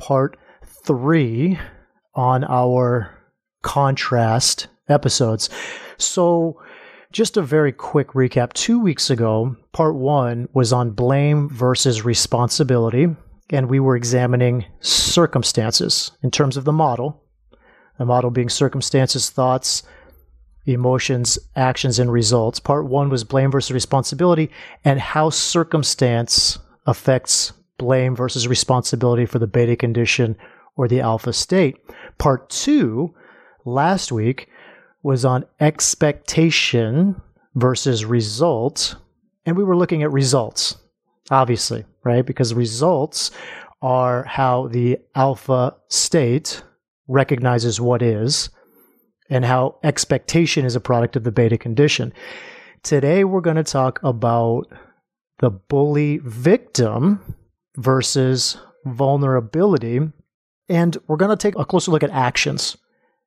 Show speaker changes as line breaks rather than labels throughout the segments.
part three on our contrast episodes. So, just a very quick recap. Two weeks ago, part one was on blame versus responsibility, and we were examining circumstances in terms of the model. The model being circumstances, thoughts, emotions, actions, and results. Part one was blame versus responsibility and how circumstance affects blame versus responsibility for the beta condition or the alpha state. Part two, last week, was on expectation versus result. And we were looking at results, obviously, right? Because results are how the alpha state recognizes what is and how expectation is a product of the beta condition. Today, we're going to talk about the bully victim versus vulnerability. And we're going to take a closer look at actions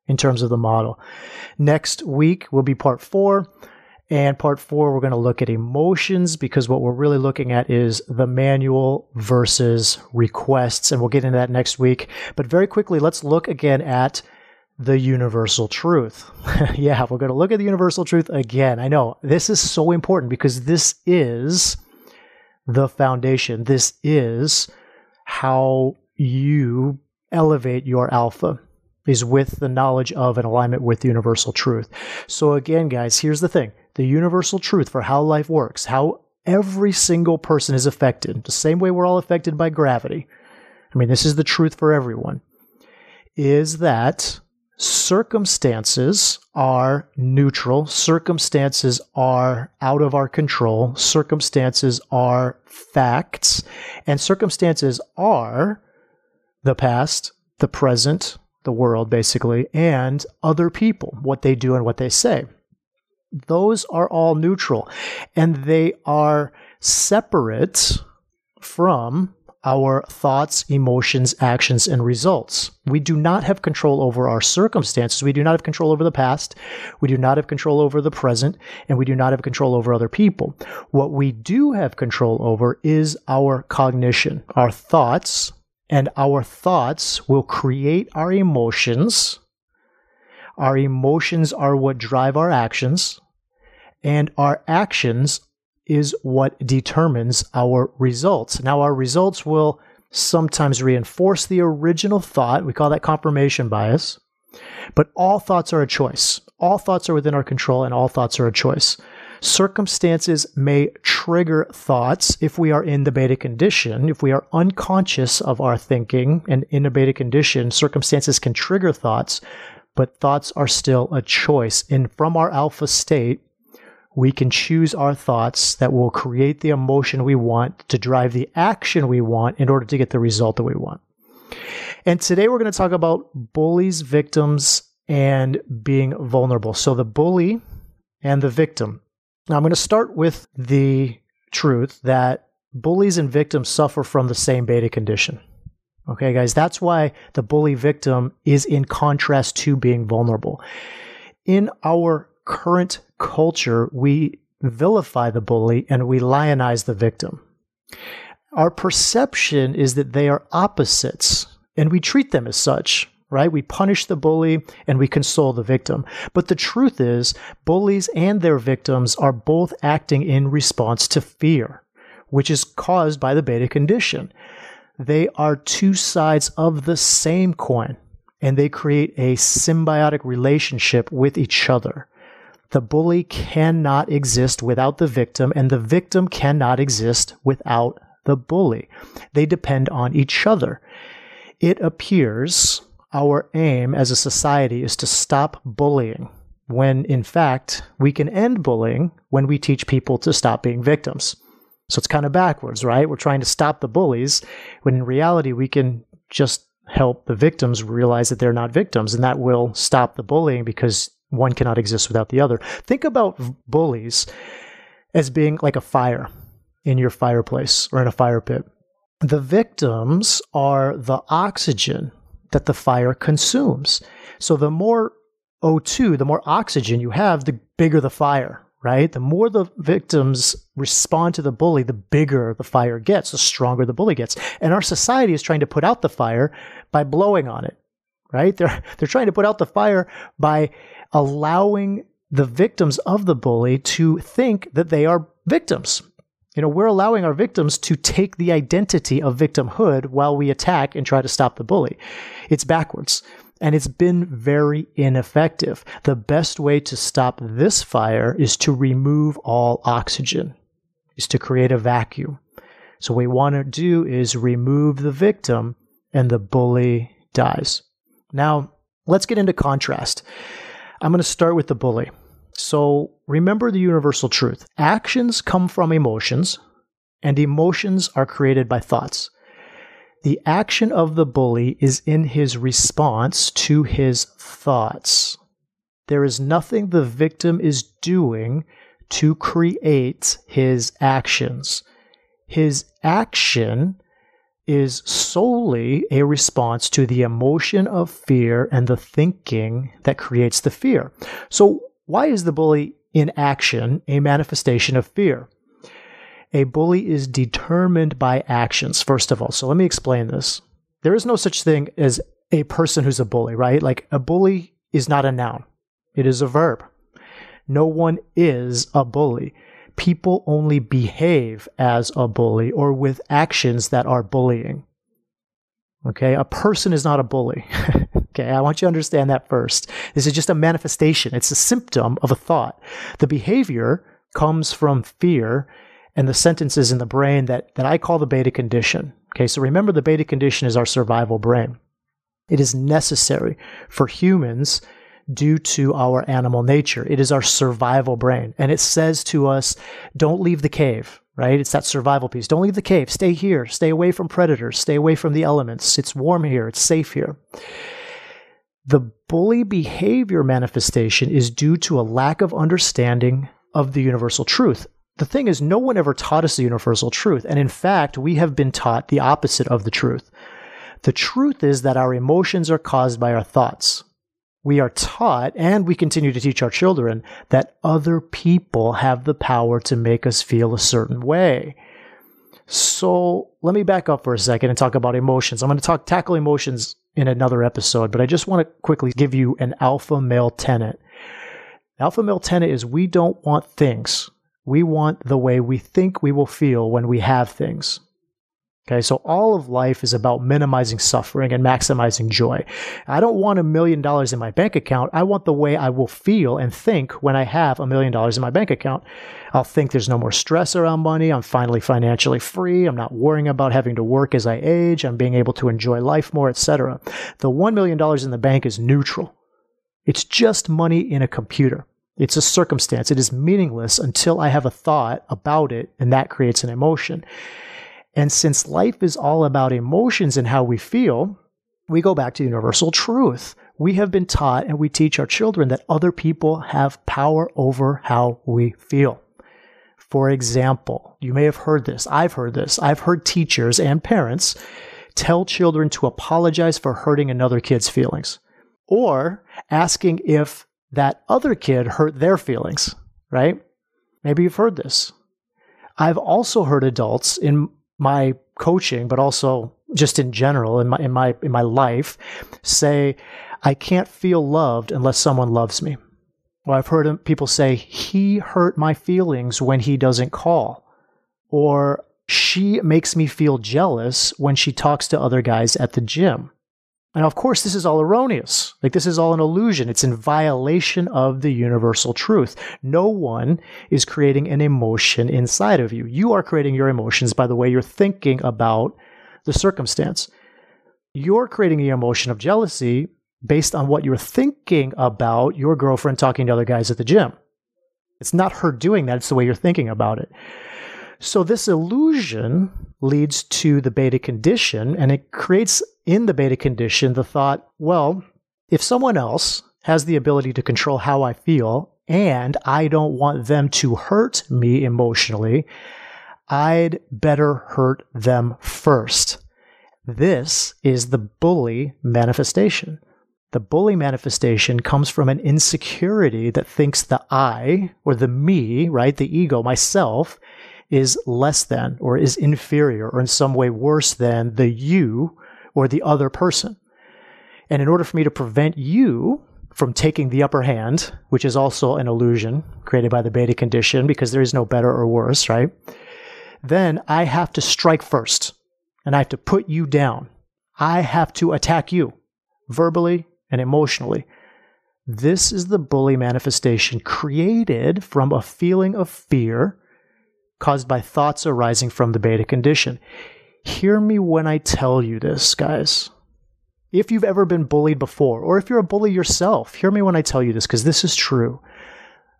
in terms of the model. Next week will be part four. And part four, we're going to look at emotions because what we're really looking at is the manual versus requests. And we'll get into that next week. But very quickly, let's look again at the universal truth. yeah, we're going to look at the universal truth again. I know this is so important because this is the foundation. This is how you elevate your alpha is with the knowledge of and alignment with universal truth. So again, guys, here's the thing. The universal truth for how life works, how every single person is affected, the same way we're all affected by gravity. I mean, this is the truth for everyone, is that circumstances are neutral. Circumstances are out of our control. Circumstances are facts. And circumstances are the past, the present, the world, basically, and other people, what they do and what they say. Those are all neutral. And they are separate from our thoughts, emotions, actions, and results. We do not have control over our circumstances. We do not have control over the past. We do not have control over the present. And we do not have control over other people. What we do have control over is our cognition, our thoughts, and our thoughts will create our emotions. Our emotions are what drive our actions, and our actions is what determines our results. Now, our results will sometimes reinforce the original thought. We call that confirmation bias. But all thoughts are a choice. All thoughts are within our control, and all thoughts are a choice. Circumstances may trigger thoughts if we are in the beta condition. If we are unconscious of our thinking and in a beta condition, circumstances can trigger thoughts, but thoughts are still a choice. And from our alpha state, we can choose our thoughts that will create the emotion we want to drive the action we want in order to get the result that we want. And today we're going to talk about bullies, victims, and being vulnerable. So the bully and the victim. Now I'm going to start with the truth that bullies and victims suffer from the same beta condition. Okay, guys, that's why the bully victim is in contrast to being vulnerable. In our current culture, we vilify the bully and we lionize the victim. Our perception is that they are opposites and we treat them as such, right? We punish the bully and we console the victim. But the truth is, bullies and their victims are both acting in response to fear, which is caused by the beta condition. They are two sides of the same coin and they create a symbiotic relationship with each other. The bully cannot exist without the victim, and the victim cannot exist without the bully. They depend on each other. It appears our aim as a society is to stop bullying, when in fact, we can end bullying when we teach people to stop being victims. So it's kind of backwards, right? We're trying to stop the bullies when in reality we can just help the victims realize that they're not victims and that will stop the bullying because one cannot exist without the other. Think about bullies as being like a fire in your fireplace or in a fire pit. The victims are the oxygen that the fire consumes. So the more O2, the more oxygen you have, the bigger the fire, right? The more the victims respond to the bully, the bigger the fire gets, the stronger the bully gets. And our society is trying to put out the fire by blowing on it, right? They're, they're trying to put out the fire by allowing the victims of the bully to think that they are victims. You know, we're allowing our victims to take the identity of victimhood while we attack and try to stop the bully. It's backwards and it's been very ineffective. The best way to stop this fire is to remove all oxygen, is to create a vacuum. So what we want to do is remove the victim and the bully dies. Now, let's get into contrast. I'm going to start with the bully. So remember the universal truth. Actions come from emotions, and emotions are created by thoughts. The action of the bully is in his response to his thoughts. There is nothing the victim is doing to create his actions. His action is solely a response to the emotion of fear and the thinking that creates the fear. So, why is the bully in action a manifestation of fear? A bully is determined by actions, first of all. So let me explain this. There is no such thing as a person who's a bully, right? Like a bully is not a noun, it is a verb. No one is a bully. People only behave as a bully or with actions that are bullying. Okay, a person is not a bully. okay, I want you to understand that first. This is just a manifestation, it's a symptom of a thought. The behavior comes from fear and the sentences in the brain that, that I call the beta condition. Okay, so remember the beta condition is our survival brain. It is necessary for humans due to our animal nature. It is our survival brain. And it says to us, don't leave the cave, right? It's that survival piece. Don't leave the cave. Stay here. Stay away from predators. Stay away from the elements. It's warm here. It's safe here. The bully behavior manifestation is due to a lack of understanding of the universal truth the thing is, no one ever taught us the universal truth. And in fact, we have been taught the opposite of the truth. The truth is that our emotions are caused by our thoughts. We are taught, and we continue to teach our children, that other people have the power to make us feel a certain way. So let me back up for a second and talk about emotions. I'm going to talk tackle emotions in another episode, but I just want to quickly give you an alpha male tenet. Alpha male tenet is we don't want things we want the way we think we will feel when we have things. Okay, so all of life is about minimizing suffering and maximizing joy. I don't want a million dollars in my bank account. I want the way I will feel and think when I have a million dollars in my bank account. I'll think there's no more stress around money. I'm finally financially free. I'm not worrying about having to work as I age. I'm being able to enjoy life more, etc. The $1 million in the bank is neutral. It's just money in a computer. It's a circumstance. It is meaningless until I have a thought about it, and that creates an emotion. And since life is all about emotions and how we feel, we go back to universal truth. We have been taught and we teach our children that other people have power over how we feel. For example, you may have heard this. I've heard this. I've heard teachers and parents tell children to apologize for hurting another kid's feelings or asking if that other kid hurt their feelings, right? Maybe you've heard this. I've also heard adults in my coaching, but also just in general in my in my in my life say, I can't feel loved unless someone loves me. Well, I've heard people say, he hurt my feelings when he doesn't call. Or she makes me feel jealous when she talks to other guys at the gym. And of course, this is all erroneous. Like, this is all an illusion. It's in violation of the universal truth. No one is creating an emotion inside of you. You are creating your emotions by the way you're thinking about the circumstance. You're creating the emotion of jealousy based on what you're thinking about your girlfriend talking to other guys at the gym. It's not her doing that, it's the way you're thinking about it. So, this illusion leads to the beta condition, and it creates in the beta condition the thought well, if someone else has the ability to control how I feel, and I don't want them to hurt me emotionally, I'd better hurt them first. This is the bully manifestation. The bully manifestation comes from an insecurity that thinks the I or the me, right, the ego, myself, is less than or is inferior or in some way worse than the you or the other person. And in order for me to prevent you from taking the upper hand, which is also an illusion created by the beta condition because there is no better or worse, right? Then I have to strike first and I have to put you down. I have to attack you verbally and emotionally. This is the bully manifestation created from a feeling of fear caused by thoughts arising from the beta condition. Hear me when I tell you this, guys. If you've ever been bullied before, or if you're a bully yourself, hear me when I tell you this, because this is true.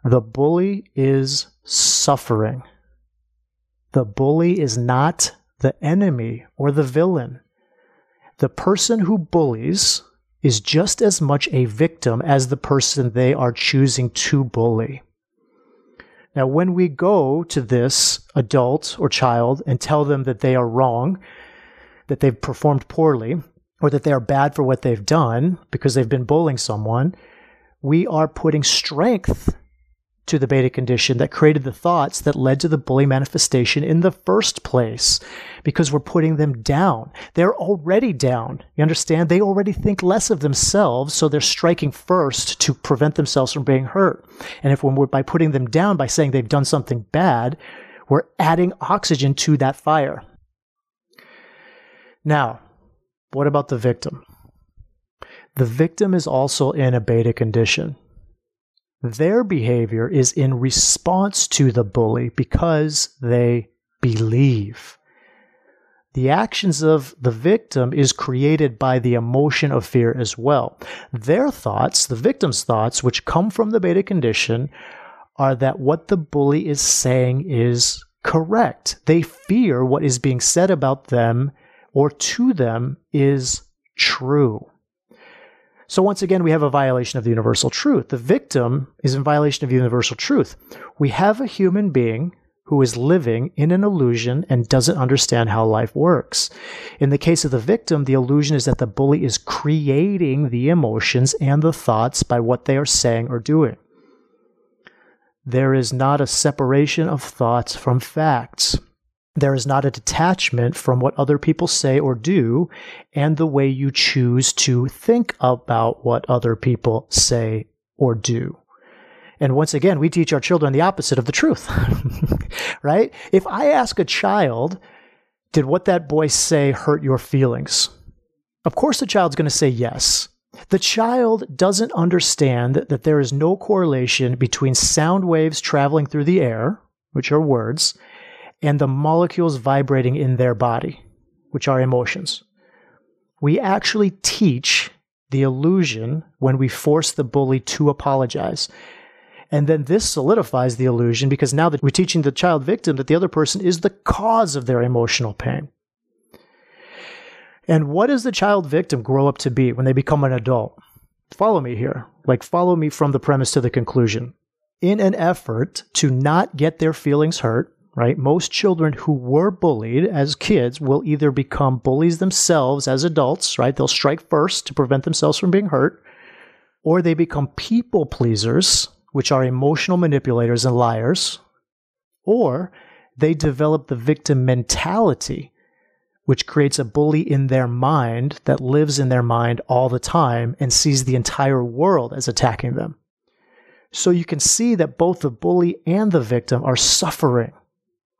The bully is suffering. The bully is not the enemy or the villain. The person who bullies is just as much a victim as the person they are choosing to bully. Now, when we go to this adult or child and tell them that they are wrong, that they've performed poorly, or that they are bad for what they've done because they've been bullying someone, we are putting strength to the beta condition that created the thoughts that led to the bully manifestation in the first place because we're putting them down. They're already down. You understand? They already think less of themselves, so they're striking first to prevent themselves from being hurt. And if we're by putting them down by saying they've done something bad, we're adding oxygen to that fire. Now, what about the victim? The victim is also in a beta condition. Their behavior is in response to the bully because they believe. The actions of the victim is created by the emotion of fear as well. Their thoughts, the victim's thoughts, which come from the beta condition, are that what the bully is saying is correct. They fear what is being said about them or to them is true. So once again, we have a violation of the universal truth. The victim is in violation of universal truth. We have a human being who is living in an illusion and doesn't understand how life works. In the case of the victim, the illusion is that the bully is creating the emotions and the thoughts by what they are saying or doing. There is not a separation of thoughts from facts. There is not a detachment from what other people say or do and the way you choose to think about what other people say or do. And once again, we teach our children the opposite of the truth, right? If I ask a child, did what that boy say hurt your feelings? Of course, the child's going to say yes. The child doesn't understand that there is no correlation between sound waves traveling through the air, which are words, and the molecules vibrating in their body, which are emotions. We actually teach the illusion when we force the bully to apologize. And then this solidifies the illusion because now that we're teaching the child victim that the other person is the cause of their emotional pain. And what does the child victim grow up to be when they become an adult? Follow me here. Like, follow me from the premise to the conclusion. In an effort to not get their feelings hurt, right? Most children who were bullied as kids will either become bullies themselves as adults, right? They'll strike first to prevent themselves from being hurt, or they become people pleasers, which are emotional manipulators and liars, or they develop the victim mentality, which creates a bully in their mind that lives in their mind all the time and sees the entire world as attacking them. So you can see that both the bully and the victim are suffering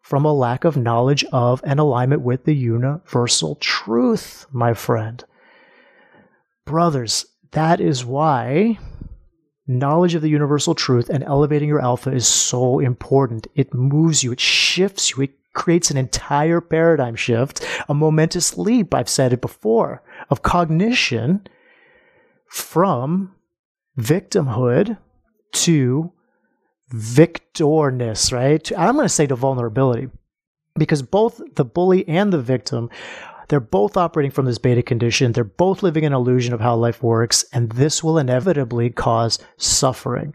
from a lack of knowledge of and alignment with the universal truth, my friend. Brothers, that is why knowledge of the universal truth and elevating your alpha is so important. It moves you, it shifts you, it creates an entire paradigm shift, a momentous leap, I've said it before, of cognition from victimhood to victorness, right? I'm going to say to vulnerability. because both the bully and the victim they're both operating from this beta condition. They're both living an illusion of how life works, and this will inevitably cause suffering.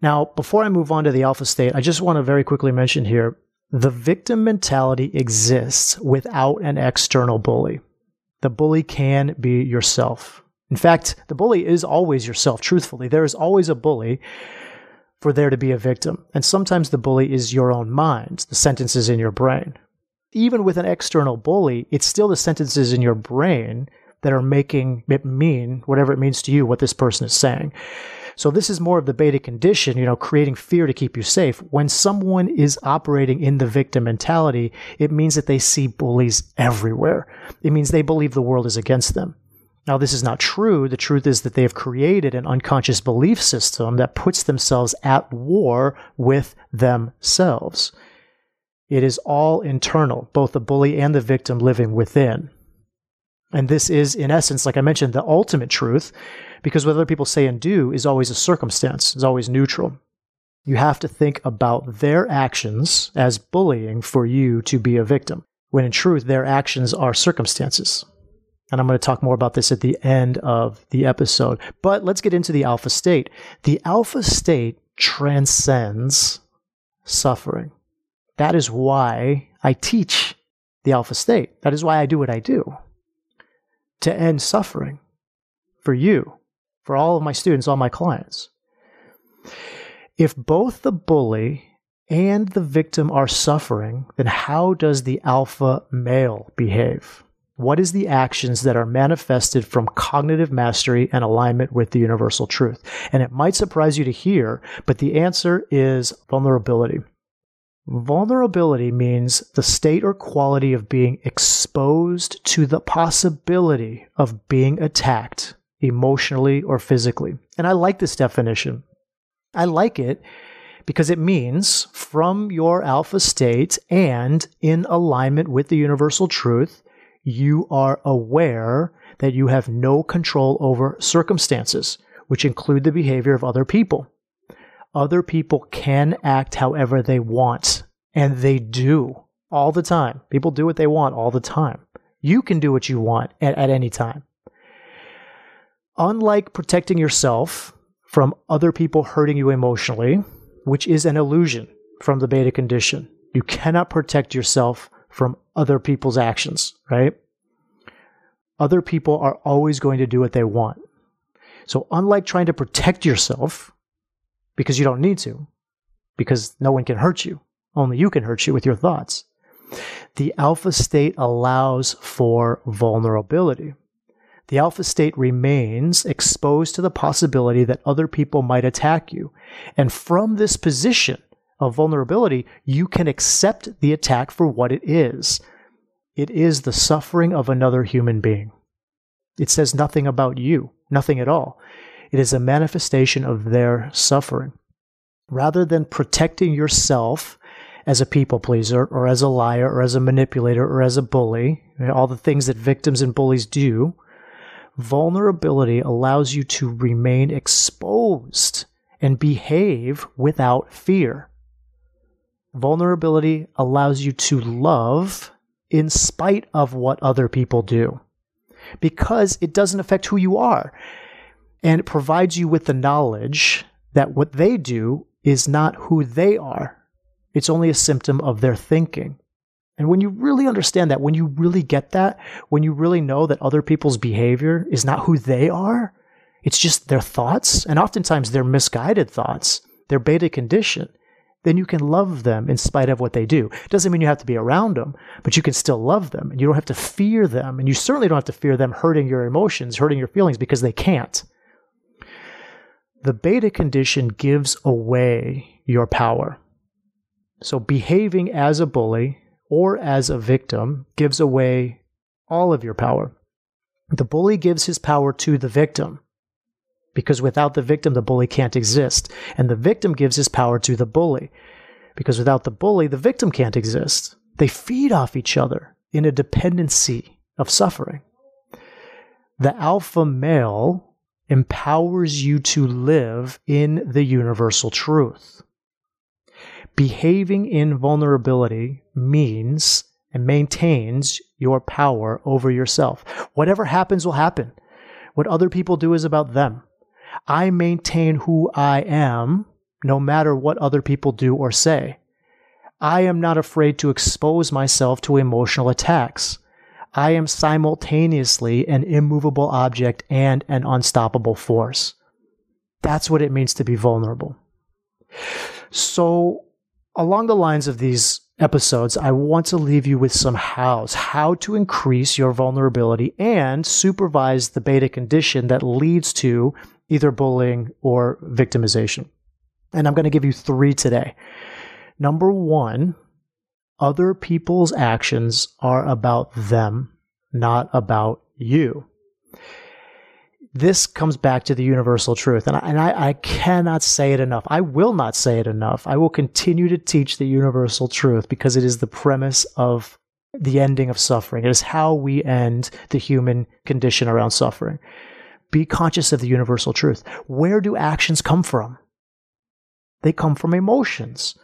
Now, before I move on to the alpha state, I just want to very quickly mention here the victim mentality exists without an external bully. The bully can be yourself. In fact, the bully is always yourself, truthfully. There is always a bully for there to be a victim. And sometimes the bully is your own mind, the sentences in your brain. Even with an external bully, it's still the sentences in your brain that are making it mean whatever it means to you, what this person is saying. So this is more of the beta condition, you know, creating fear to keep you safe. When someone is operating in the victim mentality, it means that they see bullies everywhere. It means they believe the world is against them. Now, this is not true. The truth is that they have created an unconscious belief system that puts themselves at war with themselves. It is all internal, both the bully and the victim living within. And this is, in essence, like I mentioned, the ultimate truth, because what other people say and do is always a circumstance, is always neutral. You have to think about their actions as bullying for you to be a victim, when in truth, their actions are circumstances. And I'm going to talk more about this at the end of the episode. But let's get into the alpha state. The alpha state transcends suffering. That is why I teach the alpha state. That is why I do what I do to end suffering for you, for all of my students, all my clients. If both the bully and the victim are suffering, then how does the alpha male behave? What is the actions that are manifested from cognitive mastery and alignment with the universal truth? And it might surprise you to hear, but the answer is vulnerability. Vulnerability means the state or quality of being exposed to the possibility of being attacked emotionally or physically. And I like this definition. I like it because it means from your alpha state and in alignment with the universal truth, you are aware that you have no control over circumstances, which include the behavior of other people. Other people can act however they want, and they do all the time. People do what they want all the time. You can do what you want at, at any time. Unlike protecting yourself from other people hurting you emotionally, which is an illusion from the beta condition, you cannot protect yourself from other people's actions, right? Other people are always going to do what they want. So, unlike trying to protect yourself, because you don't need to, because no one can hurt you, only you can hurt you with your thoughts, the alpha state allows for vulnerability. The alpha state remains exposed to the possibility that other people might attack you. And from this position of vulnerability, you can accept the attack for what it is. It is the suffering of another human being. It says nothing about you, nothing at all. It is a manifestation of their suffering. Rather than protecting yourself as a people pleaser or as a liar or as a manipulator or as a bully, all the things that victims and bullies do, vulnerability allows you to remain exposed and behave without fear. Vulnerability allows you to love in spite of what other people do because it doesn't affect who you are. And it provides you with the knowledge that what they do is not who they are. It's only a symptom of their thinking. And when you really understand that, when you really get that, when you really know that other people's behavior is not who they are, it's just their thoughts, and oftentimes they're misguided thoughts, their beta condition, then you can love them in spite of what they do. Doesn't mean you have to be around them, but you can still love them, and you don't have to fear them, and you certainly don't have to fear them hurting your emotions, hurting your feelings, because they can't. The beta condition gives away your power. So behaving as a bully or as a victim gives away all of your power. The bully gives his power to the victim because without the victim, the bully can't exist. And the victim gives his power to the bully because without the bully, the victim can't exist. They feed off each other in a dependency of suffering. The alpha male empowers you to live in the universal truth. Behaving in vulnerability means and maintains your power over yourself. Whatever happens will happen. What other people do is about them. I maintain who I am no matter what other people do or say. I am not afraid to expose myself to emotional attacks. I am simultaneously an immovable object and an unstoppable force. That's what it means to be vulnerable. So, along the lines of these episodes, I want to leave you with some hows, how to increase your vulnerability and supervise the beta condition that leads to either bullying or victimization. And I'm going to give you three today. Number one, other people's actions are about them, not about you. This comes back to the universal truth, and, I, and I, I cannot say it enough. I will not say it enough. I will continue to teach the universal truth because it is the premise of the ending of suffering. It is how we end the human condition around suffering. Be conscious of the universal truth. Where do actions come from? They come from emotions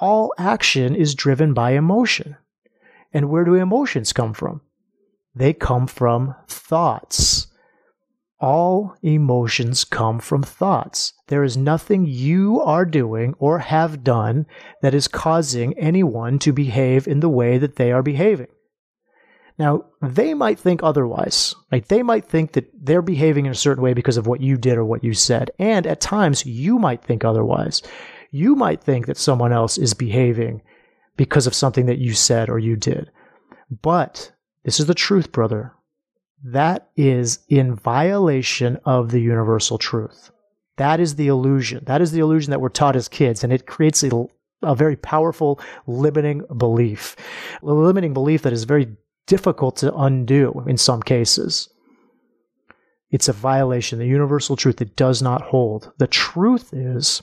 all action is driven by emotion. And where do emotions come from? They come from thoughts. All emotions come from thoughts. There is nothing you are doing or have done that is causing anyone to behave in the way that they are behaving. Now, they might think otherwise. Right? They might think that they're behaving in a certain way because of what you did or what you said. And at times, you might think otherwise you might think that someone else is behaving because of something that you said or you did. But this is the truth, brother. That is in violation of the universal truth. That is the illusion. That is the illusion that we're taught as kids, and it creates a, a very powerful limiting belief. A limiting belief that is very difficult to undo in some cases. It's a violation. The universal truth that does not hold. The truth is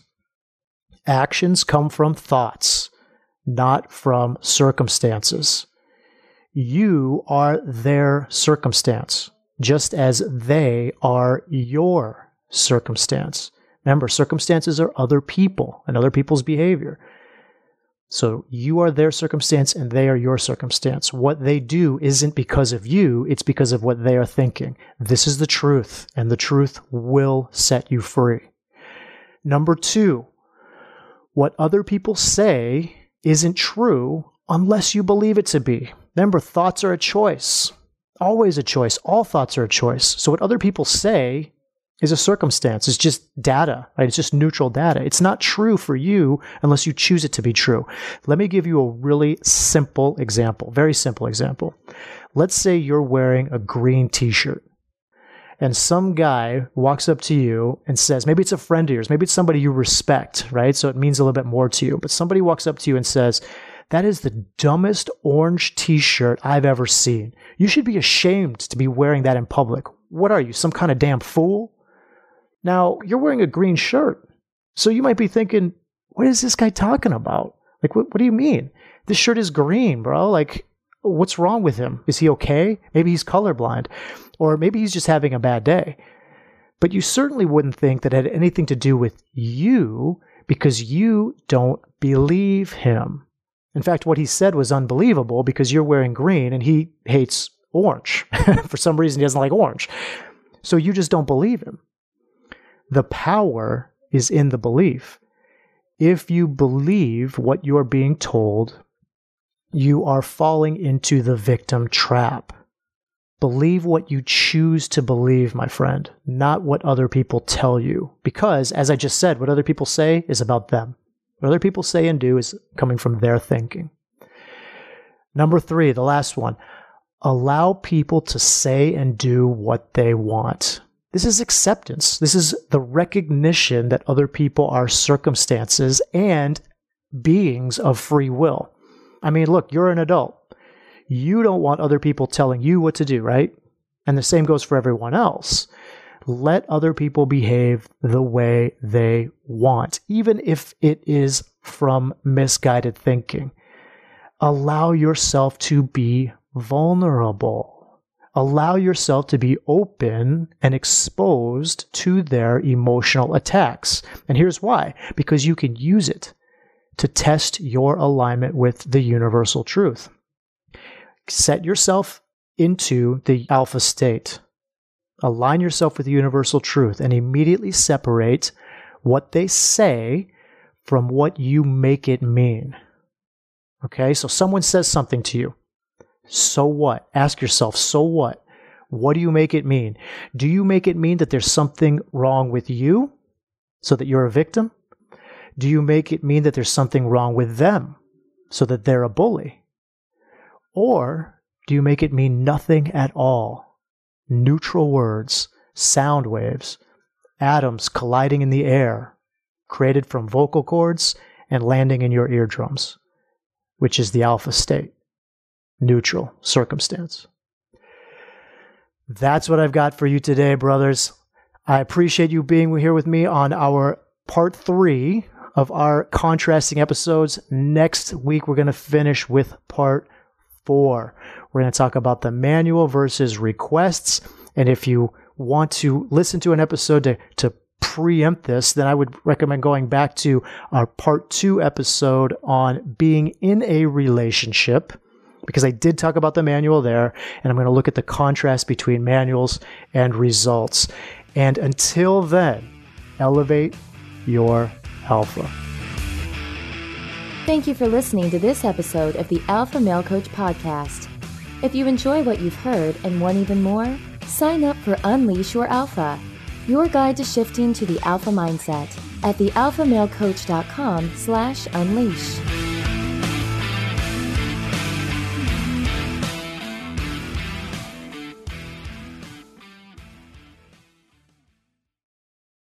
Actions come from thoughts, not from circumstances. You are their circumstance, just as they are your circumstance. Remember, circumstances are other people and other people's behavior. So you are their circumstance and they are your circumstance. What they do isn't because of you, it's because of what they are thinking. This is the truth, and the truth will set you free. Number two, what other people say isn't true unless you believe it to be. Remember, thoughts are a choice, always a choice. All thoughts are a choice. So, what other people say is a circumstance, it's just data, right? It's just neutral data. It's not true for you unless you choose it to be true. Let me give you a really simple example, very simple example. Let's say you're wearing a green t shirt and some guy walks up to you and says, maybe it's a friend of yours, maybe it's somebody you respect, right? So it means a little bit more to you. But somebody walks up to you and says, that is the dumbest orange t shirt I've ever seen. You should be ashamed to be wearing that in public. What are you, some kind of damn fool? Now, you're wearing a green shirt. So you might be thinking, what is this guy talking about? Like, what, what do you mean? This shirt is green, bro. Like, what's wrong with him? Is he okay? Maybe he's colorblind or maybe he's just having a bad day. But you certainly wouldn't think that had anything to do with you because you don't believe him. In fact, what he said was unbelievable because you're wearing green and he hates orange. For some reason, he doesn't like orange. So you just don't believe him. The power is in the belief. If you believe what you're being told, you are falling into the victim trap. Believe what you choose to believe, my friend, not what other people tell you. Because, as I just said, what other people say is about them. What other people say and do is coming from their thinking. Number three, the last one allow people to say and do what they want. This is acceptance. This is the recognition that other people are circumstances and beings of free will. I mean, look, you're an adult. You don't want other people telling you what to do, right? And the same goes for everyone else. Let other people behave the way they want, even if it is from misguided thinking. Allow yourself to be vulnerable. Allow yourself to be open and exposed to their emotional attacks. And here's why because you can use it to test your alignment with the universal truth. Set yourself into the alpha state. Align yourself with the universal truth and immediately separate what they say from what you make it mean. Okay, so someone says something to you. So what? Ask yourself, so what? What do you make it mean? Do you make it mean that there's something wrong with you so that you're a victim? Do you make it mean that there's something wrong with them so that they're a bully? Or do you make it mean nothing at all? Neutral words, sound waves, atoms colliding in the air, created from vocal cords and landing in your eardrums, which is the alpha state, neutral circumstance. That's what I've got for you today, brothers. I appreciate you being here with me on our part three of our contrasting episodes. Next week, we're going to finish with part four. We're going to talk about the manual versus requests. And if you want to listen to an episode to, to preempt this, then I would recommend going back to our part two episode on being in a relationship because I did talk about the manual there, and I'm going to look at the contrast between manuals and results. And until then, elevate your alpha.
Thank you for listening to this episode of the Alpha Male Coach Podcast. If you enjoy what you've heard and want even more, sign up for Unleash Your Alpha, your guide to shifting to the alpha mindset at thealphamalecoach.com slash unleash.